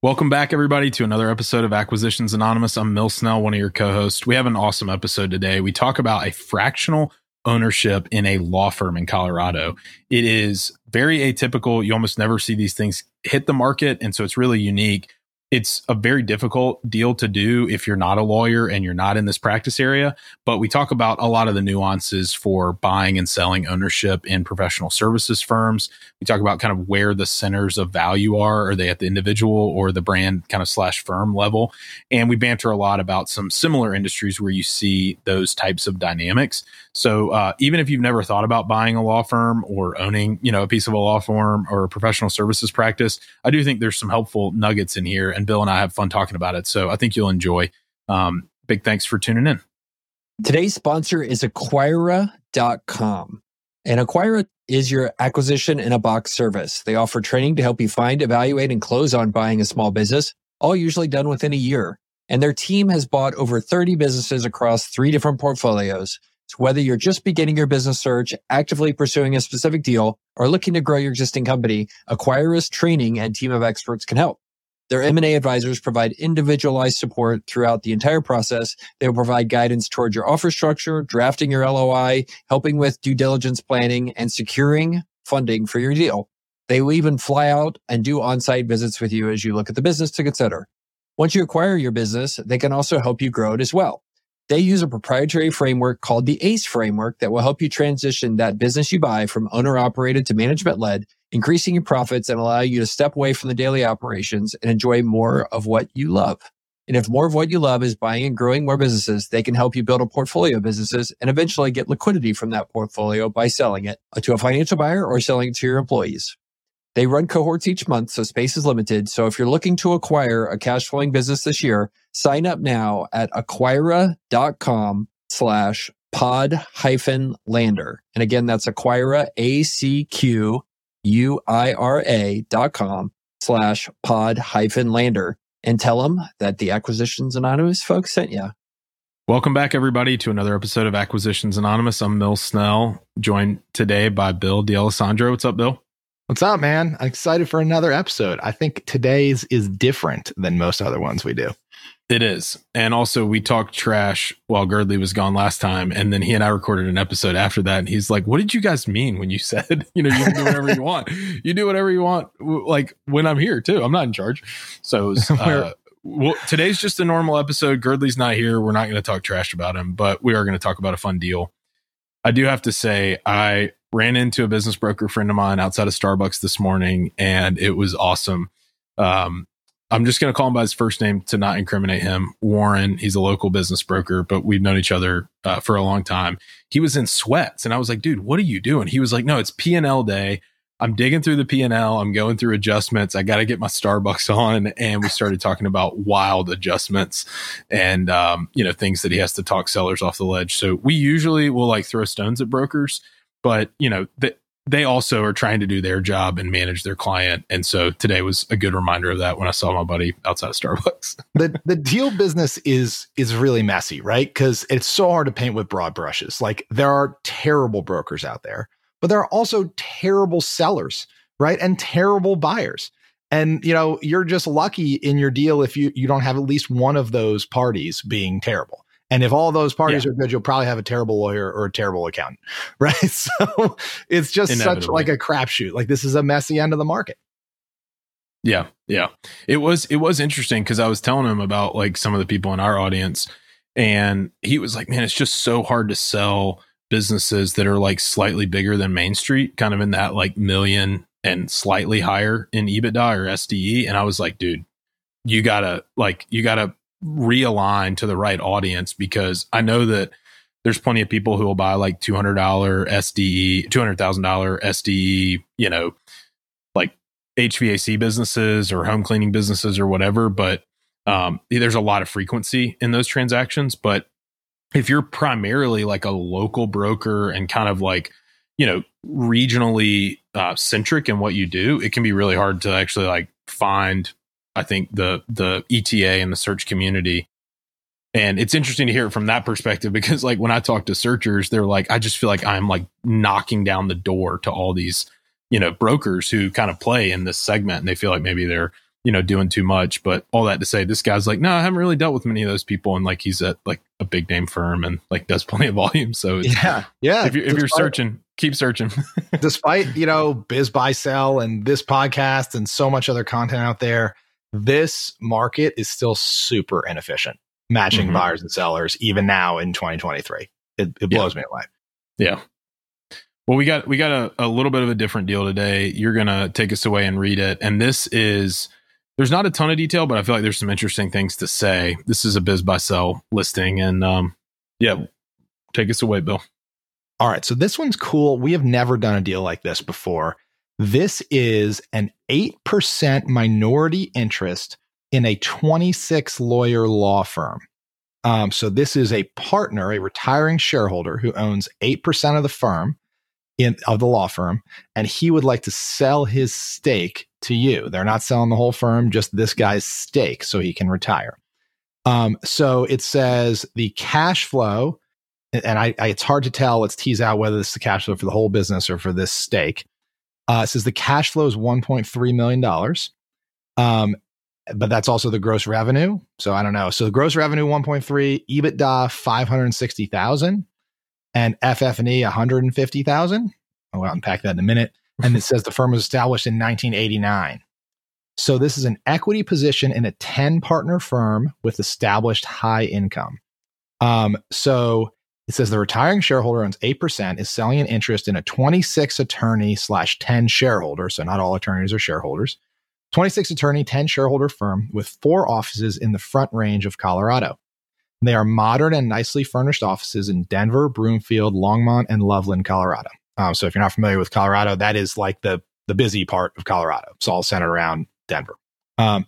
Welcome back, everybody, to another episode of Acquisitions Anonymous. I'm Mills Snell, one of your co hosts. We have an awesome episode today. We talk about a fractional ownership in a law firm in Colorado. It is very atypical. You almost never see these things hit the market. And so it's really unique it's a very difficult deal to do if you're not a lawyer and you're not in this practice area. But we talk about a lot of the nuances for buying and selling ownership in professional services firms. We talk about kind of where the centers of value are. Are they at the individual or the brand kind of slash firm level? And we banter a lot about some similar industries where you see those types of dynamics. So uh, even if you've never thought about buying a law firm or owning, you know, a piece of a law firm or a professional services practice, I do think there's some helpful nuggets in here and Bill and I have fun talking about it. So I think you'll enjoy. Um, big thanks for tuning in. Today's sponsor is Acquira.com. And Acquira is your acquisition in a box service. They offer training to help you find, evaluate, and close on buying a small business, all usually done within a year. And their team has bought over 30 businesses across three different portfolios. So whether you're just beginning your business search, actively pursuing a specific deal, or looking to grow your existing company, Acquira's training and team of experts can help. Their M&A advisors provide individualized support throughout the entire process. They will provide guidance towards your offer structure, drafting your LOI, helping with due diligence planning, and securing funding for your deal. They will even fly out and do on-site visits with you as you look at the business to consider. Once you acquire your business, they can also help you grow it as well. They use a proprietary framework called the ACE framework that will help you transition that business you buy from owner operated to management led increasing your profits and allow you to step away from the daily operations and enjoy more of what you love. And if more of what you love is buying and growing more businesses, they can help you build a portfolio of businesses and eventually get liquidity from that portfolio by selling it to a financial buyer or selling it to your employees. They run cohorts each month, so space is limited. So if you're looking to acquire a cash flowing business this year, sign up now at acquira.com slash pod hyphen lander. And again, that's acquira, A-C-Q U-I-R-A dot com slash pod hyphen lander and tell them that the Acquisitions Anonymous folks sent you. Welcome back, everybody, to another episode of Acquisitions Anonymous. I'm Mills Snell, joined today by Bill D'Alessandro. What's up, Bill? What's up, man? I'm excited for another episode. I think today's is different than most other ones we do. It is. And also, we talked trash while Girdley was gone last time. And then he and I recorded an episode after that. And he's like, What did you guys mean when you said, you know, you can do whatever you want? You do whatever you want, like when I'm here, too. I'm not in charge. So, was, uh, well, today's just a normal episode. Girdley's not here. We're not going to talk trash about him, but we are going to talk about a fun deal. I do have to say, I ran into a business broker friend of mine outside of Starbucks this morning, and it was awesome. Um, I'm just going to call him by his first name to not incriminate him. Warren, he's a local business broker, but we've known each other uh, for a long time. He was in sweats, and I was like, "Dude, what are you doing?" He was like, "No, it's P and L day. I'm digging through the P and L. I'm going through adjustments. I got to get my Starbucks on." And we started talking about wild adjustments and um, you know things that he has to talk sellers off the ledge. So we usually will like throw stones at brokers, but you know the, they also are trying to do their job and manage their client. And so today was a good reminder of that when I saw my buddy outside of Starbucks. the the deal business is is really messy, right? Because it's so hard to paint with broad brushes. Like there are terrible brokers out there, but there are also terrible sellers, right? And terrible buyers. And you know, you're just lucky in your deal if you you don't have at least one of those parties being terrible. And if all those parties yeah. are good, you'll probably have a terrible lawyer or a terrible accountant, right? So it's just such like a crapshoot. Like this is a messy end of the market. Yeah, yeah. It was it was interesting because I was telling him about like some of the people in our audience, and he was like, "Man, it's just so hard to sell businesses that are like slightly bigger than Main Street, kind of in that like million and slightly higher in EBITDA or SDE." And I was like, "Dude, you gotta like you gotta realign to the right audience because I know that there's plenty of people who will buy like $200 SDE, $200,000 SDE, you know, like HVAC businesses or home cleaning businesses or whatever. But um, there's a lot of frequency in those transactions. But if you're primarily like a local broker and kind of like, you know, regionally uh, centric in what you do, it can be really hard to actually like find I think the the ETA and the search community. And it's interesting to hear it from that perspective because like when I talk to searchers, they're like, I just feel like I'm like knocking down the door to all these, you know, brokers who kind of play in this segment and they feel like maybe they're, you know, doing too much. But all that to say, this guy's like, no, I haven't really dealt with many of those people, and like he's at like a big name firm and like does plenty of volume. So yeah, yeah. If you're, if you're searching, keep searching. despite you know BizBuySell and this podcast and so much other content out there, this market is still super inefficient matching mm-hmm. buyers and sellers even now in 2023. It, it blows yeah. me away. Yeah. Well, we got we got a, a little bit of a different deal today. You're gonna take us away and read it, and this is there's not a ton of detail, but I feel like there's some interesting things to say. This is a BizBuySell listing, and um, yeah, take us away, Bill. All right, so this one's cool. We have never done a deal like this before. This is an eight percent minority interest in a 26 lawyer law firm. Um, so this is a partner, a retiring shareholder who owns eight percent of the firm in of the law firm and he would like to sell his stake to you. They're not selling the whole firm, just this guy's stake so he can retire. Um, so it says the cash flow, and I, I, it's hard to tell. Let's tease out whether this is the cash flow for the whole business or for this stake. Uh, says the cash flow is $1.3 million. Um, but that's also the gross revenue. So I don't know. So the gross revenue 1.3, EBITDA 560,000 and FF&E 150,000. I'll unpack that in a minute. And it says the firm was established in 1989. So this is an equity position in a 10 partner firm with established high income. Um, so it says the retiring shareholder owns 8%, is selling an interest in a 26 attorney slash 10 shareholder. So not all attorneys are shareholders. 26 attorney, 10 shareholder firm with four offices in the front range of Colorado. They are modern and nicely furnished offices in Denver, Broomfield, Longmont, and Loveland, Colorado. Um, so if you're not familiar with Colorado, that is like the the busy part of Colorado. It's all centered around Denver. Um,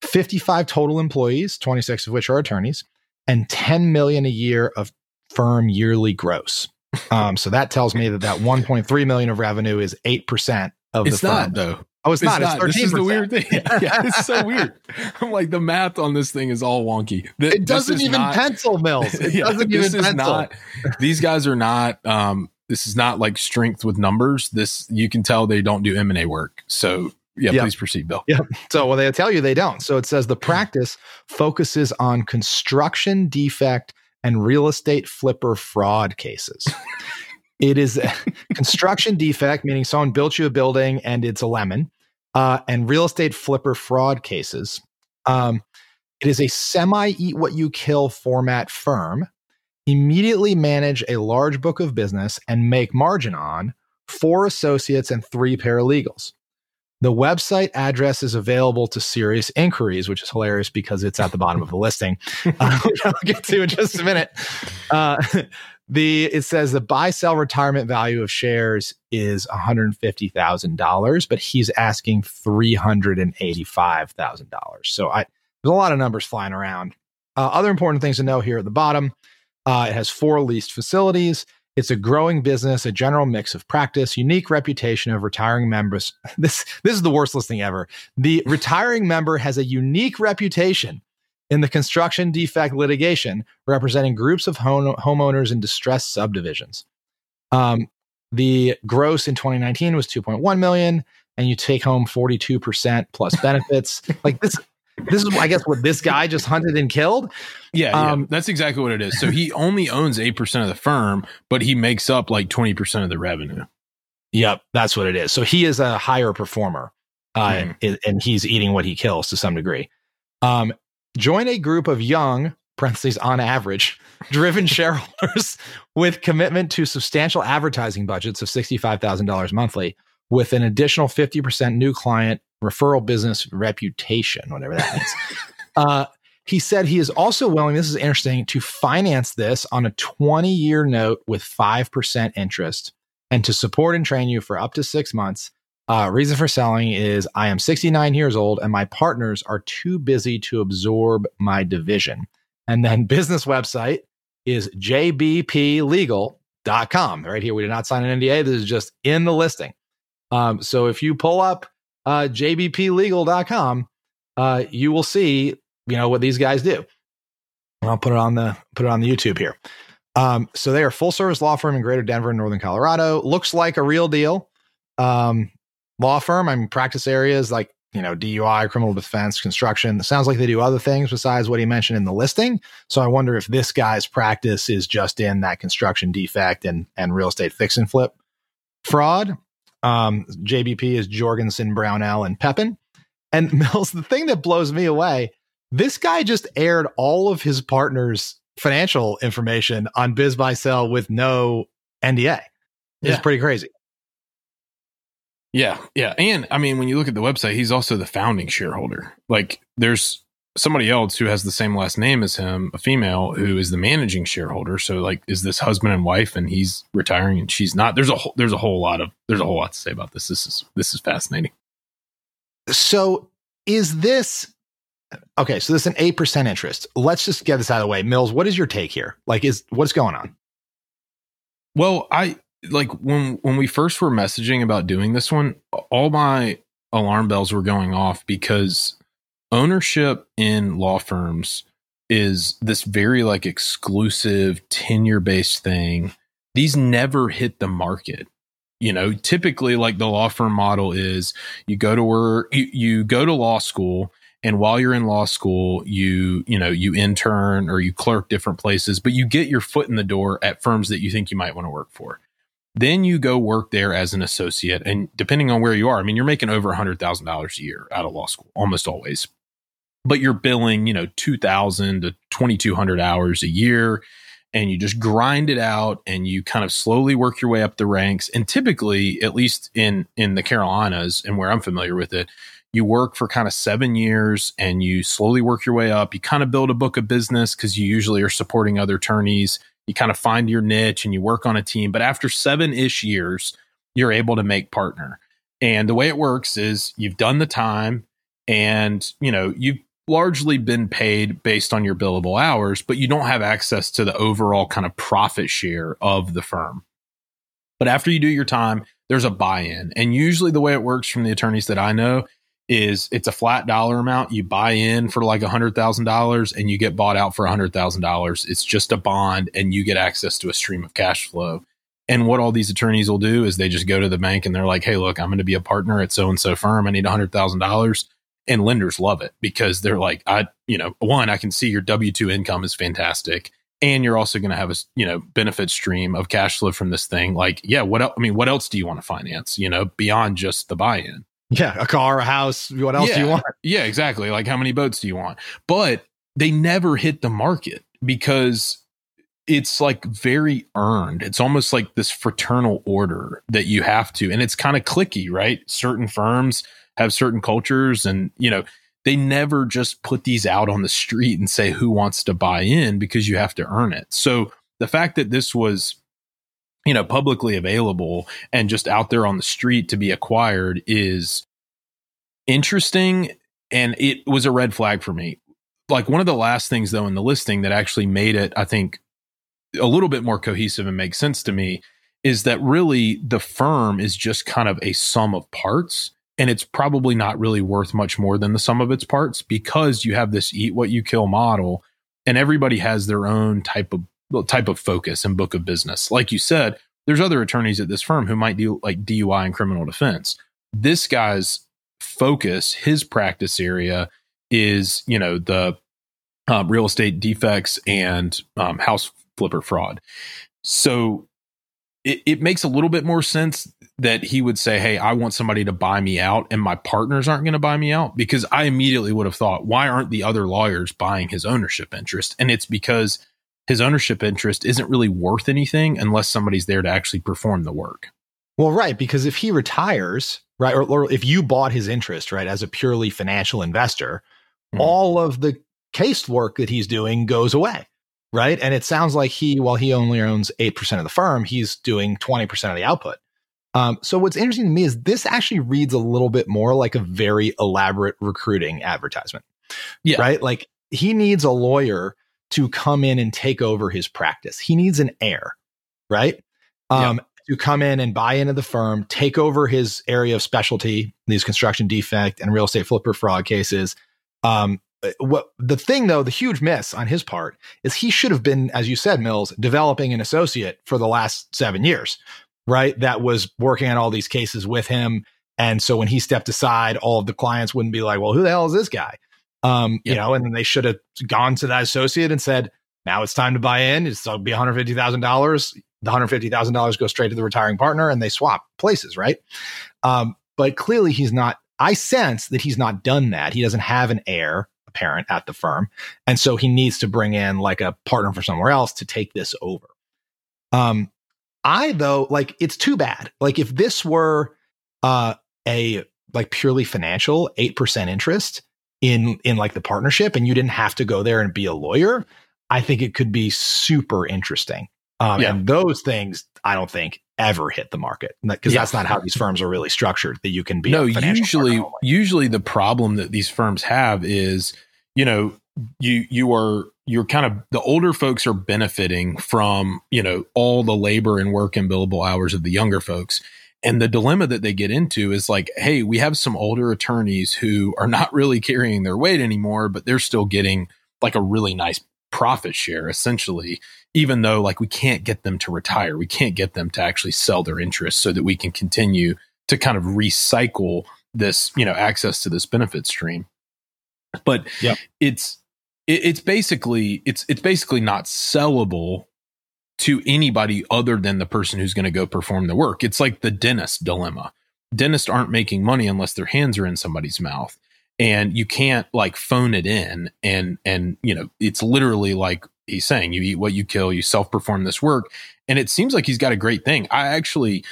55 total employees, 26 of which are attorneys, and 10 million a year of firm yearly gross. Um, so that tells me that that 1.3 million of revenue is eight percent of it's the firm. not though. Oh, it's, it's not. not. It's this is the weird thing. yeah, it's so weird. I'm like the math on this thing is all wonky. The, it doesn't even not, pencil mills. It yeah, doesn't even pencil. Not, these guys are not. Um, this is not like strength with numbers. This you can tell they don't do M and A work. So yeah, yep. please proceed, Bill. Yeah. So well, they tell you they don't. So it says the practice focuses on construction defect and real estate flipper fraud cases. It is a construction defect, meaning someone built you a building and it's a lemon uh, and real estate flipper fraud cases. Um, it is a semi eat what you kill format firm. Immediately manage a large book of business and make margin on four associates and three paralegals. The website address is available to serious inquiries, which is hilarious because it's at the bottom of the listing, uh, which I'll get to in just a minute. Uh, the it says the buy sell retirement value of shares is $150,000, but he's asking $385,000. So I there's a lot of numbers flying around. Uh, other important things to know here at the bottom uh, it has four leased facilities. It's a growing business, a general mix of practice, unique reputation of retiring members. This this is the worst listing ever. The retiring member has a unique reputation in the construction defect litigation, representing groups of home, homeowners in distressed subdivisions. Um, the gross in 2019 was 2.1 million, and you take home 42% plus benefits. like this, this is, I guess, what this guy just hunted and killed. Yeah, um, yeah, that's exactly what it is. So he only owns 8% of the firm, but he makes up like 20% of the revenue. Yep, that's what it is. So he is a higher performer, uh, mm. and he's eating what he kills to some degree. Um, Join a group of young, parentheses on average, driven shareholders with commitment to substantial advertising budgets of $65,000 monthly with an additional 50% new client referral business reputation, whatever that means. uh, he said he is also willing, this is interesting, to finance this on a 20 year note with 5% interest and to support and train you for up to six months uh, reason for selling is I am 69 years old and my partners are too busy to absorb my division. And then business website is jbplegal.com. Right here, we did not sign an NDA. This is just in the listing. Um, so if you pull up uh, jbplegal.com, uh, you will see, you know, what these guys do. I'll put it on the put it on the YouTube here. Um, so they are full service law firm in Greater Denver, Northern Colorado. Looks like a real deal. Um, law firm. I mean, practice areas like you know, DUI, criminal defense, construction. It sounds like they do other things besides what he mentioned in the listing. So I wonder if this guy's practice is just in that construction defect and and real estate fix and flip fraud. Um, JBP is Jorgensen, Brownell, and Pepin. And Mills, the thing that blows me away, this guy just aired all of his partners' financial information on BizBuySell with no NDA. It's Yeah. pretty crazy. Yeah, yeah. And I mean, when you look at the website, he's also the founding shareholder. Like there's somebody else who has the same last name as him, a female who is the managing shareholder. So like is this husband and wife and he's retiring and she's not. There's a whole there's a whole lot of there's a whole lot to say about this. This is this is fascinating. So is this okay? So this is an eight percent interest. Let's just get this out of the way. Mills, what is your take here? Like, is what's going on? Well, I like when when we first were messaging about doing this one, all my alarm bells were going off because ownership in law firms is this very like exclusive tenure based thing. These never hit the market. You know, typically like the law firm model is you go to work, you, you go to law school and while you're in law school you you know you intern or you clerk different places but you get your foot in the door at firms that you think you might want to work for then you go work there as an associate and depending on where you are i mean you're making over $100000 a year out of law school almost always but you're billing you know 2000 to 2200 hours a year and you just grind it out and you kind of slowly work your way up the ranks and typically at least in in the carolinas and where i'm familiar with it you work for kind of seven years and you slowly work your way up. You kind of build a book of business because you usually are supporting other attorneys. You kind of find your niche and you work on a team. But after seven ish years, you're able to make partner. And the way it works is you've done the time and you know you've largely been paid based on your billable hours, but you don't have access to the overall kind of profit share of the firm. But after you do your time, there's a buy-in. And usually the way it works from the attorneys that I know is it's a flat dollar amount. You buy in for like a hundred thousand dollars and you get bought out for a hundred thousand dollars. It's just a bond and you get access to a stream of cash flow. And what all these attorneys will do is they just go to the bank and they're like, Hey, look, I'm going to be a partner at so and so firm. I need a hundred thousand dollars. And lenders love it because they're like, I, you know, one, I can see your W 2 income is fantastic. And you're also going to have a, you know, benefit stream of cash flow from this thing. Like, yeah, what else? I mean, what else do you want to finance, you know, beyond just the buy in? Yeah, a car, a house. What else do you want? Yeah, exactly. Like how many boats do you want? But they never hit the market because it's like very earned. It's almost like this fraternal order that you have to, and it's kind of cliquey, right? Certain firms have certain cultures, and you know, they never just put these out on the street and say who wants to buy in? because you have to earn it. So the fact that this was you know publicly available and just out there on the street to be acquired is interesting and it was a red flag for me. Like one of the last things though in the listing that actually made it i think a little bit more cohesive and makes sense to me is that really the firm is just kind of a sum of parts and it's probably not really worth much more than the sum of its parts because you have this eat what you kill model and everybody has their own type of type of focus and book of business. Like you said there's other attorneys at this firm who might do like DUI and criminal defense. This guy's focus his practice area is you know the um, real estate defects and um, house flipper fraud. So it, it makes a little bit more sense that he would say, Hey, I want somebody to buy me out, and my partners aren't going to buy me out because I immediately would have thought, why aren't the other lawyers buying his ownership interest? And it's because his ownership interest isn't really worth anything unless somebody's there to actually perform the work. Well, right, because if he retires, right, or, or if you bought his interest, right, as a purely financial investor, Mhm. all of the case work that he's doing goes away, right? And it sounds like he, while he only owns 8% of the firm, he's doing 20% of the output. Um, so what's interesting to me is this actually reads a little bit more like a very elaborate recruiting advertisement. Yeah. Right? Like he needs a lawyer to come in and take over his practice. He needs an heir, right? Um, to come in and buy into the firm, take over his area of specialty, these construction defect and real estate flipper fraud cases. Um, what the thing though, the huge miss on his part is he should have been, as you said, Mills, developing an associate for the last seven years, right? That was working on all these cases with him And so when he stepped aside, all of the clients wouldn't be like, well, who the hell is this guy? Um, you know, and then they should have gone to that associate and said, now it's time to buy in. It's will be $150,000. The $150,000 goes straight to the retiring partner and they swap places, right? Um, but clearly he's not, I sense that he's not done that. He doesn't have an heir apparent at the firm. And so he needs to bring in like a partner for somewhere else to take this over. Um, I though, like, it's too bad. Like, if this were uh, a like purely financial, 8% interest in, in like the partnership and you didn't have to go there and be a lawyer, I think it could be super interesting. Um, yeah. And those things, I don't think ever hit the market because yeah. that's not how these firms are really structured. That you can be no. Usually, usually the problem that these firms have is, you know, you you are you're kind of the older folks are benefiting from you know all the labor and work and billable hours of the younger folks. And the dilemma that they get into is like, hey, we have some older attorneys who are not really carrying their weight anymore, but they're still getting like a really nice profit share essentially even though like we can't get them to retire. We can't get them to actually sell their interests so that we can continue to kind of recycle this you know access to this benefit stream. But yeah. it's it, it's basically it's it's basically not sellable to anybody other than the person who's going to go perform the work. It's like the dentist dilemma. Dentists aren't making money unless their hands are in somebody's mouth and you can't like phone it in and and you know it's literally like he's saying you eat what you kill you self-perform this work and it seems like he's got a great thing. I actually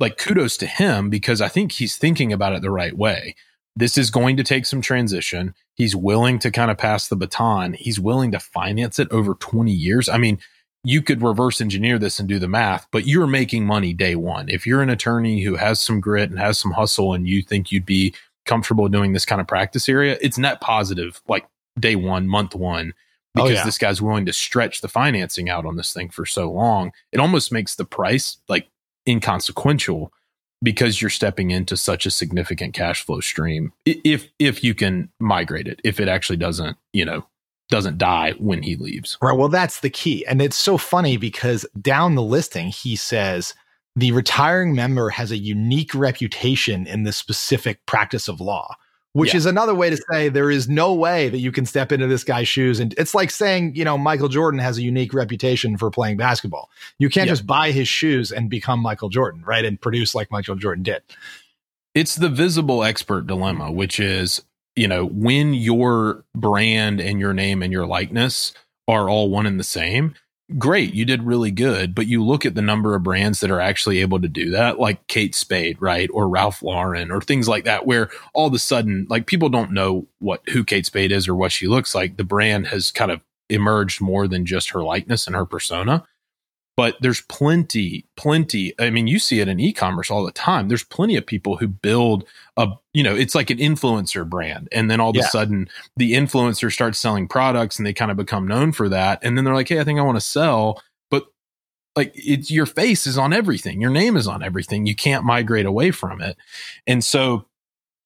like kudos to him because i think he's thinking about it the right way this is going to take some transition he's willing to kind of pass the baton he's willing to finance it over 20 years i mean you could reverse engineer this and do the math, but you're making money day one. If you're an attorney who has some grit and has some hustle and you think you'd be comfortable doing this kind of practice area, it's net positive like day one, month one, oh, because oh, yeah. this guy's willing to stretch the financing out on this thing for so long. It almost makes the price like inconsequential because you're stepping into such a significant cash flow stream. If if you can migrate it, if it actually doesn't, you know, doesn't die when he leaves. Right. Well, that's the key. And it's so funny because down the listing, he says the retiring member has a unique reputation in the specific practice of law, which yeah. is another way to say there is no way that you can step into this guy's shoes. And it's like saying, you know, Michael Jordan has a unique reputation for playing basketball. You can't yeah. just buy his shoes and become Michael Jordan, right? And produce like Michael Jordan did. It's the visible expert dilemma, which is, you know, when your brand and your name and your likeness are all one and the same, great, you did really good. But you look at the number of brands that are actually able to do that, like Kate Spade, right? Or Ralph Lauren or things like that, where all of a sudden, like people don't know what who Kate Spade is or what she looks like. The brand has kind of emerged more than just her likeness and her persona but there's plenty plenty i mean you see it in e-commerce all the time. There's plenty of people who build a you know it's like an influencer brand. And then all of yeah. a sudden the influencer starts selling products and they kind of become known for that. And then they're like hey i think i want to sell. But like it's your face is on everything. Your name is on everything. You can't migrate away from it. And so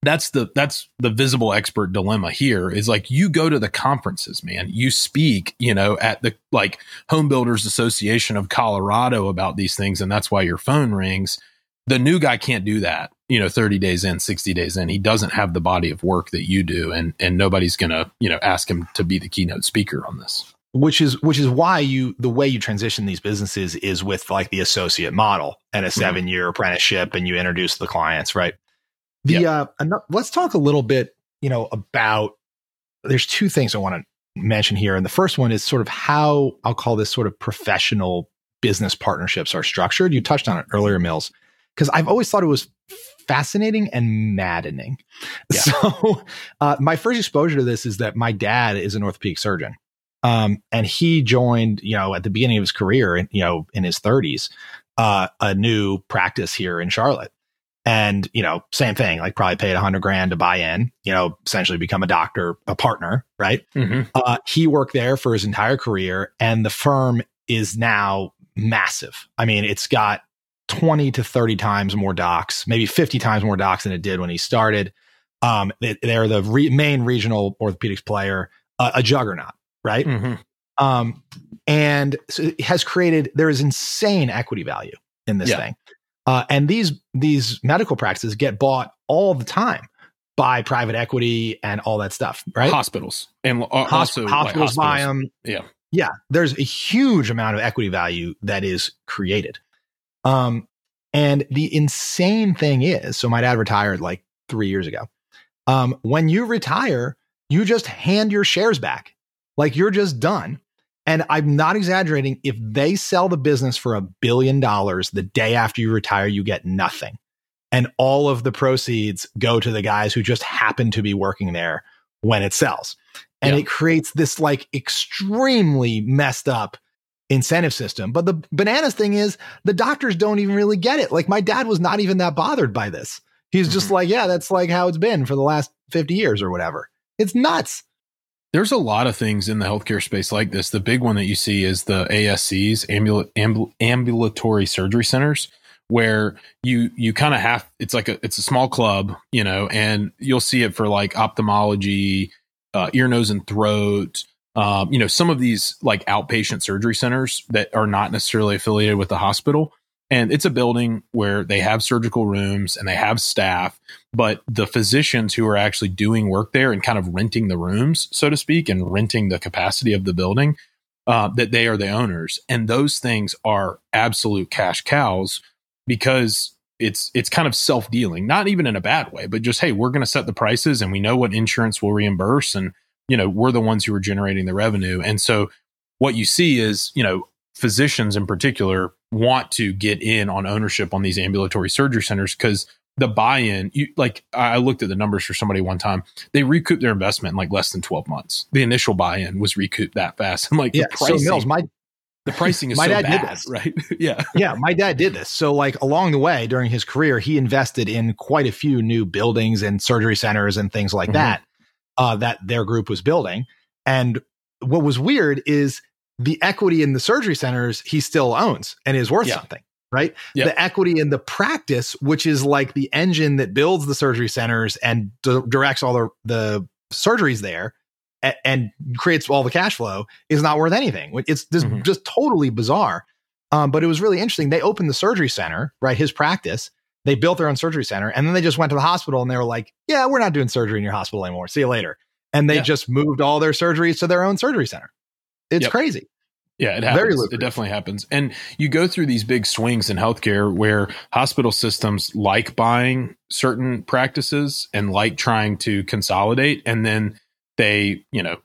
that's the that's the visible expert dilemma here is like you go to the conferences man. You speak you know at the like home builders association of colorado about these things and that's why your phone rings. The new guy can't do that you know 30 days in 60 days in. He doesn't have the body of work that you do and and nobody's gonna you know ask him to be the keynote speaker on this. Which is which is why you the way you transition these businesses is with like the associate model and a mm-hmm. seven year apprenticeship and you introduce the clients right the yep. uh, let's talk a little bit, you know, about. There's two things I want to mention here, and the first one is sort of how I'll call this sort of professional business partnerships are structured. You touched on it earlier, Mills, because I've always thought it was fascinating and maddening. Yeah. So, uh, my first exposure to this is that my dad is an orthopedic surgeon. Um, and he joined, you know, at the beginning of his career, in, you know, in his 30s, uh, a new practice here in Charlotte. And, you know, same thing, like probably paid a hundred grand to buy in, you know, essentially become a doctor, a partner, right? Mm-hmm. Uh, he worked there for his entire career and the firm is now massive. I mean, it's got 20 to 30 times more docs, maybe 50 times more docs than it did when he started. Um, they, are the re- main regional orthopedics player, uh, a juggernaut, right? Mm-hmm. Um, and so it has created, there is insane equity value in this yeah. thing. Uh, and these these medical practices get bought all the time by private equity and all that stuff, right? Hospitals and uh, Hosp- also hospitals, like buy them. Yeah. yeah. There's a huge amount of equity value that is created. Um, and the insane thing is, so my dad retired like three years ago. Um, when you retire, you just hand your shares back, like you're just done. And I'm not exaggerating. If they sell the business for a billion dollars the day after you retire, you get nothing. And all of the proceeds go to the guys who just happen to be working there when it sells. And Yeah. it creates this like extremely messed up incentive system. But the bananas thing is the doctors don't even really get it. Like my dad was not even that bothered by this. He's just Mhm. like, yeah, that's like how it's been for the last 50 years or whatever. It's nuts. There's a lot of things in the healthcare space like this. The big one that you see is the ASCs, ambul- ambul- ambulatory surgery centers, where you you kind of have it's like a it's a small club, you know, and you'll see it for like ophthalmology, uh, ear, nose, and throat. Um, you know, some of these like outpatient surgery centers that are not necessarily affiliated with the hospital. And it's a building where they have surgical rooms and they have staff, but the physicians who are actually doing work there and kind of renting the rooms, so to speak, and renting the capacity of the building, uh, that they are the owners. And those things are absolute cash cows because it's it's kind of self dealing, not even in a bad way, but just hey, we're going to set the prices and we know what insurance will reimburse, and you know we're the ones who are generating the revenue. And so what you see is you know physicians in particular want to get in on ownership on these ambulatory surgery centers because the buy-in you like i looked at the numbers for somebody one time they recouped their investment in like less than 12 months the initial buy-in was recouped that fast i'm like Yeah. the So pricing, Mills, my the pricing is my so dad did bad this. right yeah yeah, my dad did this. So, like, along the way during his career, he invested in quite a few new buildings and surgery centers and things like Mhm. that uh, that their group was building. And what was weird is the equity in the surgery centers he still owns and is worth Yeah. something, right? Yep. The equity in the practice, which is like the engine that builds the surgery centers and d- directs all the, the surgeries there. a- And creates all the cash flow is not worth anything. It's just, Mhm. just totally bizarre. Um, but it was really interesting. They opened the surgery center, right? His practice. They built their own surgery center, and then they just went to the hospital and they were like, "Yeah, we're not doing surgery in your hospital anymore. See you later." And they Yeah. just moved all their surgeries to their own surgery center. It's Yep. crazy. Yeah, it Very happens. It definitely happens. And you go through these big swings in healthcare where hospital systems like buying certain practices and like trying to consolidate. And then they, you know,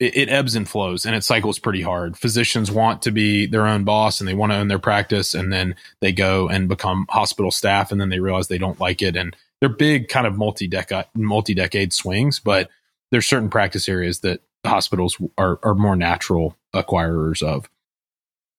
it, it ebbs and flows and it cycles pretty hard. Physicians want to be their own boss and they want to own their practice. And then they go and become hospital staff and then they realize they don't like it. And they're big kind of multi-decade, multi-decade swings, but there's certain practice areas that hospitals are, are more natural acquirers of.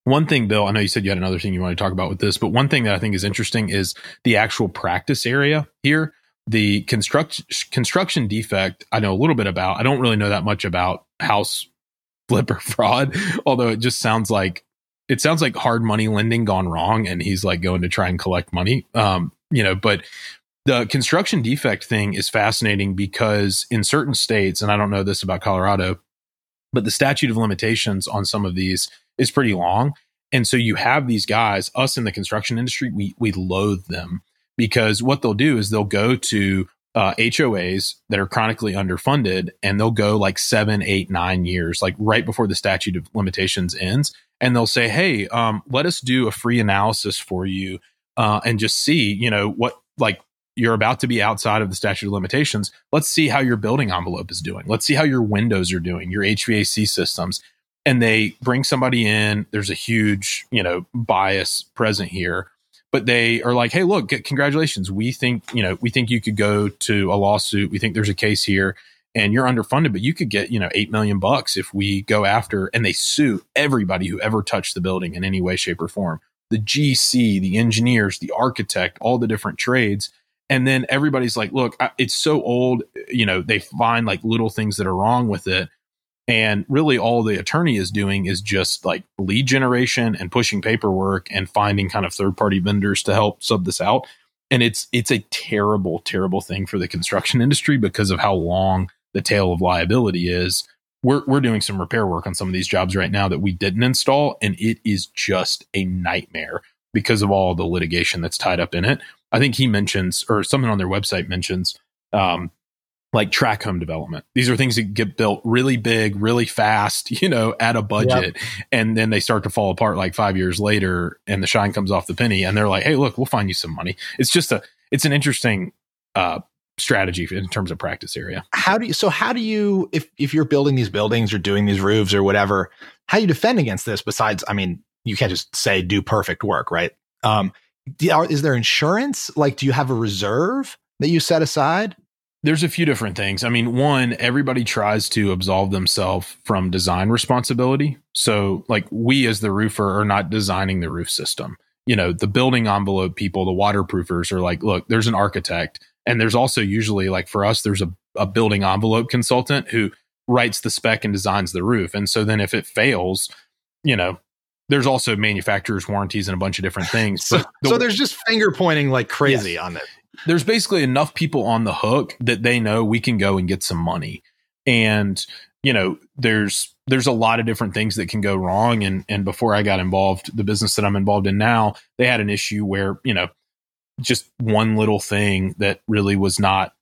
One thing, Bill, I know you said you had another thing you want to talk about with this, but one thing that I think is interesting is the actual practice area here. The construct, construction defect, I know a little bit about. I don't really know that much about house flipper fraud, although it just sounds like it sounds like hard money lending gone wrong, and he's like going to try and collect money. Um, you know, but the construction defect thing is fascinating because in certain states, and I don't know this about Colorado, but the statute of limitations on some of these is pretty long. And so you have these guys, us in the construction industry, we we loathe them because what they'll do is they'll go to uh, HOAs that are chronically underfunded and they'll go like seven, eight, nine years, like right before the statute of limitations ends. And they'll say, Hey, um, let us do a free analysis for you uh, and just see, you know, what like you're about to be outside of the statute of limitations. Let's see how your building envelope is doing. Let's see how your windows are doing, your HVAC systems. And they bring somebody in. There's a huge, you know, bias present here, but they are like, "Hey, look, congratulations. We think, you know, we think you could go to a lawsuit. We think there's a case here, and you're underfunded, but you could get, you know, eight million bucks if we go after." And they sue everybody who ever touched the building in any way, shape, or form. The GC, the engineers, the architect, all the different trades and then everybody's like look it's so old you know they find like little things that are wrong with it. And really all the attorney is doing is just like lead generation and pushing paperwork and finding kind of third party vendors to help sub this out. And it's it's a terrible terrible thing for the construction industry because of how long the tail of liability is. We're we're doing some repair work on some of these jobs right now that we didn't install and it is just a nightmare because of all the litigation that's tied up in it. I think he mentions, or someone on their website mentions, um, like tract home development. These are things that get built really big, really fast, you know, at a budget. Yep. And then they start to fall apart like five years later and the shine comes off the penny and they're like, Hey, look, we'll find you some money. It's just a, it's an interesting, uh, strategy in terms of practice area. How do you, so how do you, if, if you're building these buildings or doing these roofs or whatever, how do you defend against this besides, I mean, you can't just say do perfect work, right? Um, is there insurance? Like, do you have a reserve that you set aside? There's a few different things. I mean, one, everybody tries to absolve themselves from design responsibility. So, like, we as the roofer are not designing the roof system. You know, the building envelope people, the waterproofers are like, look, there's an architect. And there's also usually, like, for us, there's a, a building envelope consultant who writes the spec and designs the roof. And so then if it fails, you know, there's also manufacturers warranties and a bunch of different things. so, the, so there's just finger pointing like crazy yes. on it there's basically enough people on the hook that they know we can go and get some money. And, you know, there's there's a lot of different things that can go wrong. And and before I got involved, the business that I'm involved in now, they had an issue where, you know, just one little thing that really was not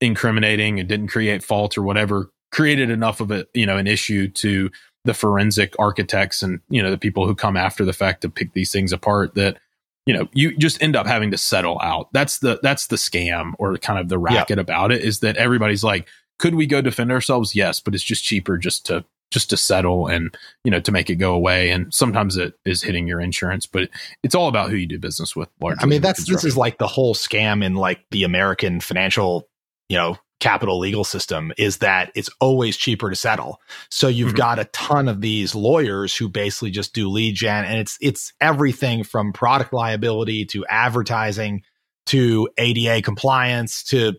incriminating and didn't create fault or whatever created enough of a, you know, an issue to the forensic architects and, you know, the people who come after the fact to pick these things apart that you know you just end up having to settle out. That's the that's the scam or kind of the racket yeah. about it is that everybody's like could we go defend ourselves? Yes but it's just cheaper just to just to settle and you know to make it go away. And sometimes it is hitting your insurance but it's all about who you do business with i mean that's this is like the whole scam in like the american financial you know capital legal system is that it's always cheaper to settle. So you've mm-hmm. got a ton of these lawyers who basically just do lead gen and it's it's everything from product liability to advertising to ADA compliance to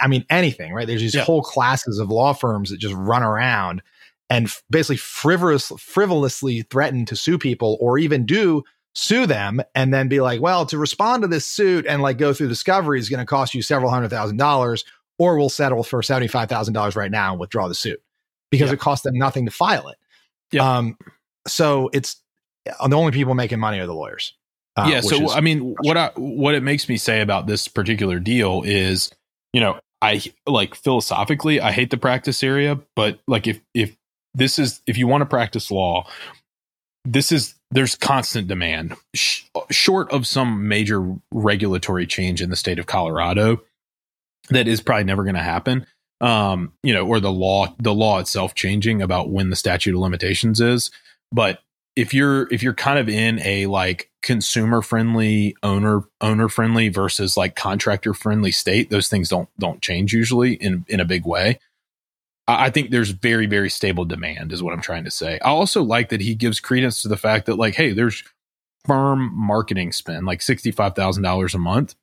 I mean anything, right? There's these yeah. whole classes of law firms that just run around and f- basically frivolous, frivolously threaten to sue people or even do sue them and then be like, well, to respond to this suit and like go through discovery is going to cost you several hundred thousand dollars or we'll settle for $75,000 right now and withdraw the suit because it costs them nothing to file it. Um, so it's uh, the only people making money are the lawyers. Uh, yeah. So, I mean, what I, what it makes me say about this particular deal is, you know, I like philosophically, I hate the practice area, but like if, if this is, if you want to practice law, this is, there's constant demand Sh- short of some major regulatory change in the state of Colorado that is probably never going to happen. Um, you know, or the law, the law itself changing about when the statute of limitations is. But if you're if you're kind of in a like consumer friendly, owner owner friendly versus like contractor friendly state, those things don't don't change usually in in a big way. I think there's very, very stable demand, is what I'm trying to say. I also like that he gives credence to the fact that, like, hey, there's firm marketing spend, like $65,000 a month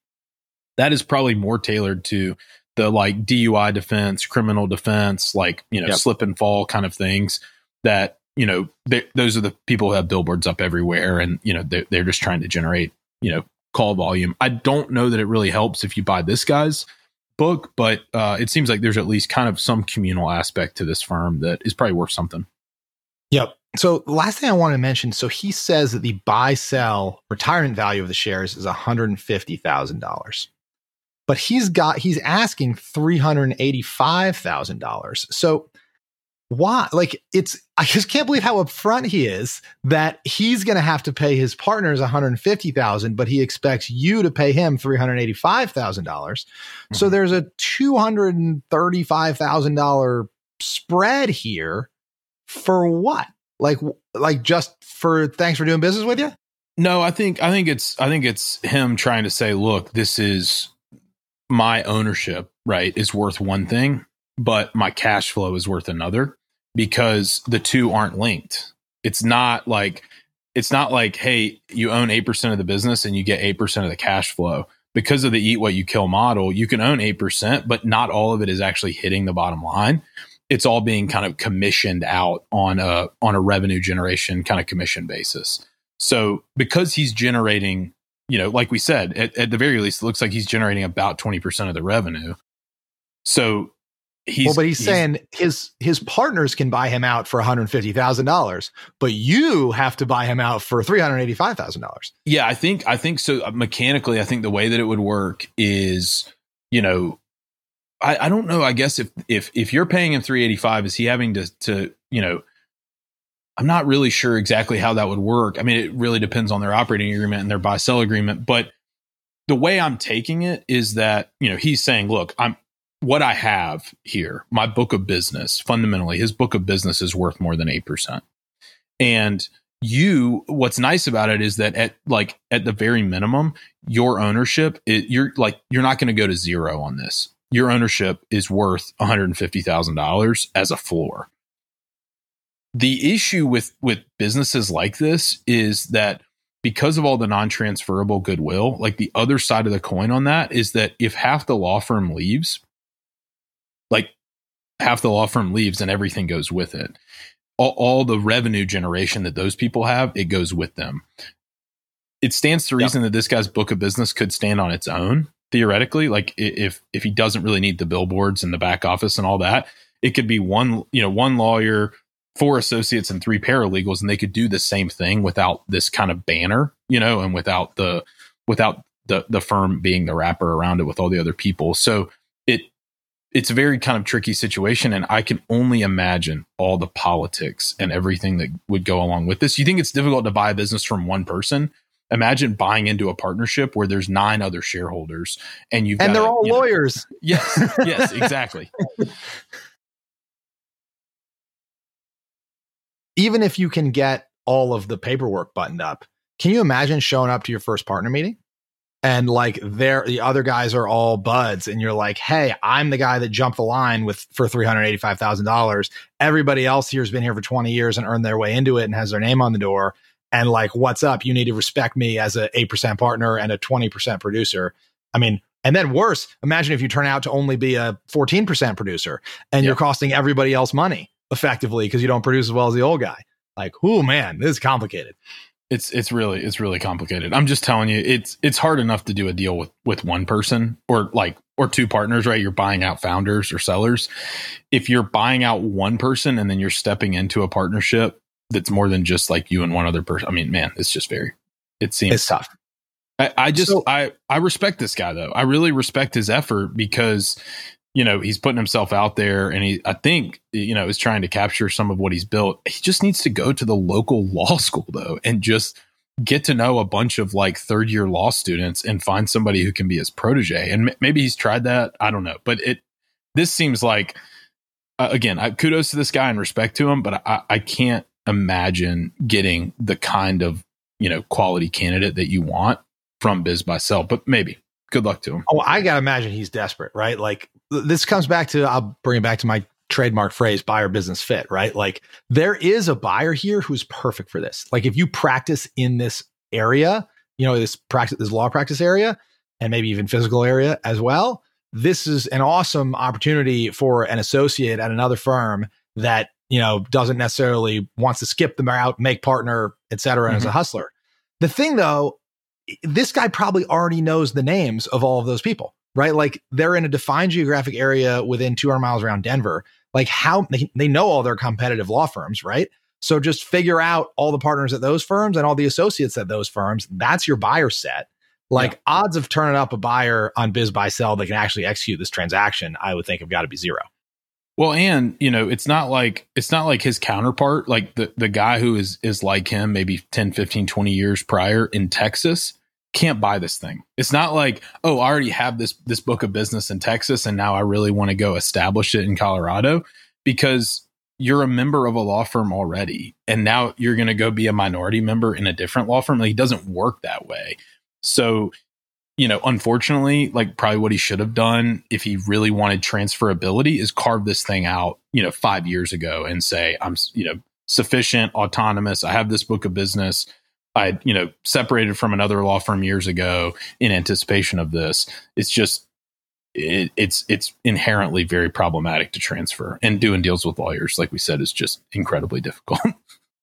that is probably more tailored to the like DUI defense, criminal defense, like, you know, yep. slip and fall kind of things that, you know, those are the people who have billboards up everywhere and, you know, they're, they're just trying to generate, you know, call volume. I don't know that it really helps if you buy this guy's book, but uh, it seems like there's at least kind of some communal aspect to this firm that is probably worth something. Yep. So last thing I want to mention, so he says that the buy sell retirement value of the shares is $150,000 but he's got he's asking $385,000. So why like it's I just can't believe how upfront he is that he's going to have to pay his partners 150,000 but he expects you to pay him $385,000. Mm-hmm. So there's a $235,000 spread here for what? Like like just for thanks for doing business with you? No, I think I think it's I think it's him trying to say, look, this is my ownership, right, is worth one thing, but my cash flow is worth another because the two aren't linked. It's not like it's not like, hey, you own 8% of the business and you get 8% of the cash flow. Because of the eat what you kill model, you can own 8%, but not all of it is actually hitting the bottom line. It's all being kind of commissioned out on a on a revenue generation kind of commission basis. So because he's generating you know, like we said, at, at the very least, it looks like he's generating about 20% of the revenue. So he's well, but he's, he's- saying his his partners can buy him out for one hundred fifty thousand dollars, but you have to buy him out for three hundred eighty five thousand dollars. Yeah, I think I think so. uh, Mechanically, I think the way that it would work is, you know, I, I don't know. I guess if if if you're paying him three eighty five, is he having to to you know? I'm not really sure exactly how that would work. I mean, it really depends on their operating agreement and their buy sell agreement. But the way I'm taking it is that you know he's saying, look, I'm what I have here, my book of business. Fundamentally, his book of business is worth more than eight percent, and you what's nice about it is that at like at the very minimum your ownership it, you're like you're not going to go to zero on this your ownership is worth $150,000 as a floor the issue with with businesses like this is that because of all the non-transferable goodwill like the other side of the coin on that is that if half the law firm leaves like half the law firm leaves and everything goes with it all, all the revenue generation that those people have, it goes with them. It stands to reason that this guy's book of business could stand on its own theoretically. Like if if he doesn't really need the billboards and the back office and all that, it could be one you know one lawyer, four associates, and three paralegals, and they could do the same thing without this kind of banner, you know, and without the without the the firm being the wrapper around it with all the other people. So it it's a very kind of tricky situation and i can only imagine all the politics and everything that would go along with this you think it's difficult to buy a business from one person imagine buying into a partnership where there's nine other shareholders and you've And got they're all you know- lawyers. yes yes exactly Even if you can get all of the paperwork buttoned up, can you imagine showing up to your first partner meeting? And like they're the other guys are all buds, and you're like, "Hey, I'm the guy that jumped the line with for three hundred eighty five thousand dollars. Everybody else here has been here for twenty years and earned their way into it and has their name on the door. And like, what's up? You need to respect me as a eight percent partner and a twenty percent producer. I mean, and then worse, imagine if you turn out to only be a fourteen percent producer and you're costing everybody else money effectively because you don't produce as well as the old guy. Like, oh man, this is complicated. it's it's really it's really complicated i'm just telling you it's it's hard enough to do a deal with with one person or like or two partners right you're buying out founders or sellers if you're buying out one person and then you're stepping into a partnership that's more than just like you and one other person i mean man it's just very it seems It's tough. I, I just So- I I respect this guy though. I really respect his effort because you know he's putting himself out there and he I think you know is trying to capture some of what he's built. He just needs to go to the local law school though and just get to know a bunch of like third year law students and find somebody who can be his protege. And m- maybe he's tried that. I don't know, but it this seems like uh, again I, kudos to this guy and respect to him, but I, I can't imagine getting the kind of you know quality candidate that you want from BizBuySell, but maybe. Good luck to him. Oh, I gotta imagine he's desperate, right? Like this comes back to I'll bring it back to my trademark phrase, buyer business fit, right? Like there is a buyer here who's perfect for this. Like if you practice in this area, you know, this practice this law practice area and maybe even physical area as well, this is an awesome opportunity for an associate at another firm that, you know, doesn't necessarily wants to skip them out, make partner, et cetera, and as a mm-hmm. hustler. The thing though, this guy probably already knows the names of all of those people, right? Like they're in a defined geographic area within 200 miles around Denver. Like how they, they know all their competitive law firms, right? So just figure out all the partners at those firms and all the associates at those firms. That's your buyer set. Like odds of turning up a buyer on BizBuySell that can actually execute this transaction, I would think have got to be zero. Well, and you know, it's not like it's not like his counterpart, like the the guy who is is like him maybe 10, 15, 20 years prior in Texas can't buy this thing. It's not like, oh, I already have this this book of business in Texas and now I really want to go establish it in Colorado because you're a member of a law firm already and now you're going to go be a minority member in a different law firm. Like, it doesn't work that way. So, you know, unfortunately, like probably what he should have done if he really wanted transferability is carve this thing out, you know, five years ago and say, I'm, you know, sufficient, autonomous. I have this book of business. I, you know, separated from another law firm years ago in anticipation of this. It's just, it, it's it's inherently very problematic to transfer and doing deals with lawyers, like we said, is just incredibly difficult.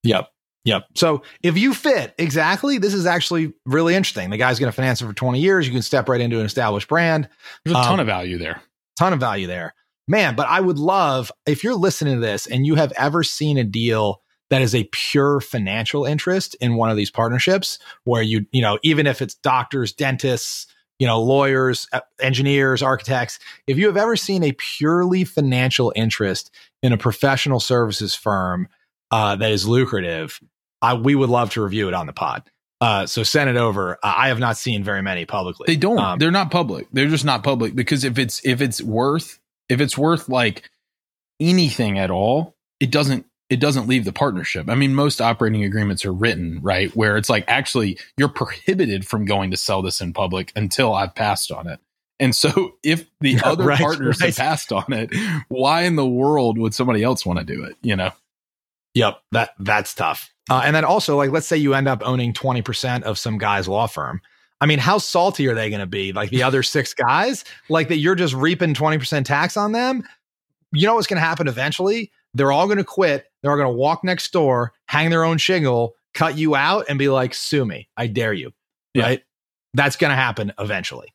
Yep. Yep. So if you fit exactly, this is actually really interesting. The guy's going to finance it for 20 years. You can step right into an established brand. There's a ton Um, of value there. ton of value there. man, but I would love if you're listening to this and you have ever seen a deal that is a pure financial interest in one of these partnerships where you, you know, even if it's doctors, dentists, you know, lawyers, uh, engineers, architects, if you have ever seen a purely financial interest in a professional services firm uh, that is lucrative, I, we would love to review it on the pod. Uh, so send it over. Uh, I have not seen very many publicly. They don't. Um, They're not public. They're just not public because if it's if it's worth if it's worth like anything at all, it doesn't it doesn't leave the partnership. I mean, most operating agreements are written, right? Where it's like actually you're prohibited from going to sell this in public until I've passed on it. And so if the Yeah, other right, partners right. have passed on it, why in the world would somebody else want to do it? You know? Yep, that that's tough. Uh, and then also, like, let's say you end up owning twenty percent of some guy's law firm. I mean, how salty are they going to be? Like the other six guys, like that you're just reaping twenty percent tax on them. You know what's going to happen eventually? They're all going to quit. They're going to walk next door, hang their own shingle, cut you out, and be like, "Sue me, I dare you." Yeah. Right? That's going to happen eventually.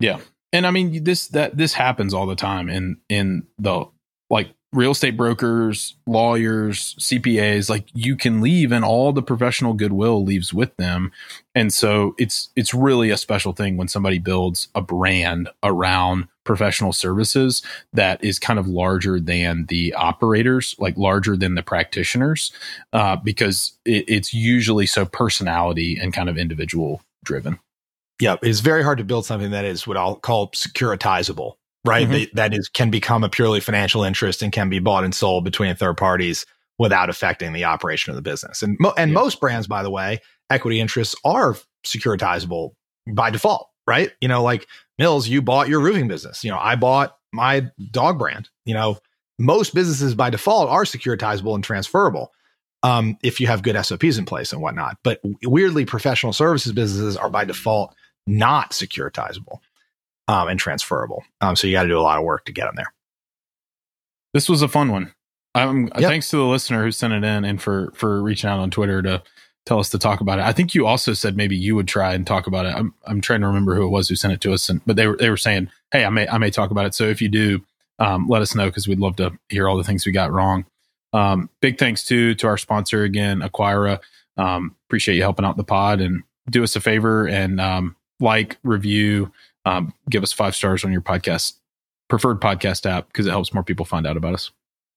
Yeah. And I mean this that this happens all the time in in the like real estate brokers, lawyers, CPAs. Like you can leave, and all the professional goodwill leaves with them. And so it's it's really a special thing when somebody builds a brand around professional services that is kind of larger than the operators, like larger than the practitioners, uh, because it, it's usually so personality and kind of individual driven. Yeah, it's very hard to build something that is what I'll call securitizable, right? Mhm. That, that is can become a purely financial interest and can be bought and sold between third parties without affecting the operation of the business. And mo- and Yeah. most brands, by the way, equity interests are securitizable by default, right? You know, like Mills, you bought your roofing business. You know, I bought my dog brand. You know, most businesses by default are securitizable and transferable um, if you have good SOPs in place and whatnot. But weirdly, professional services businesses are by default not securitizable um, and transferable. Um, so you got to do a lot of work to get them there. This was a fun one. Um, Yep. Thanks to the listener who sent it in and for for reaching out on Twitter to tell us to talk about it. I think you also said maybe you would try and talk about it. I'm I'm trying to remember who it was who sent it to us, and, but they were they were saying, hey, I may I may talk about it. So if you do, um, let us know because we'd love to hear all the things we got wrong. Um, big thanks to to our sponsor again, Acquira. Um, appreciate you helping out the pod and do us a favor and um, like, review, um, give us five stars on your podcast preferred podcast app because it helps more people find out about us.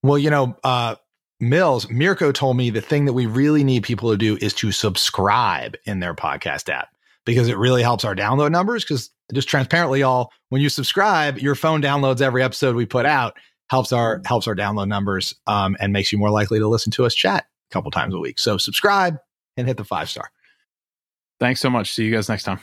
Well, you know, uh, Mills, Mirko told me the thing that we really need people to do is to subscribe in their podcast app because it really helps our download numbers. Because just transparently, all when you subscribe, your phone downloads every episode we put out, helps our helps our download numbers, um, and makes you more likely to listen to us chat a couple times a week. So subscribe and hit the five star. Thanks so much. See you guys next time.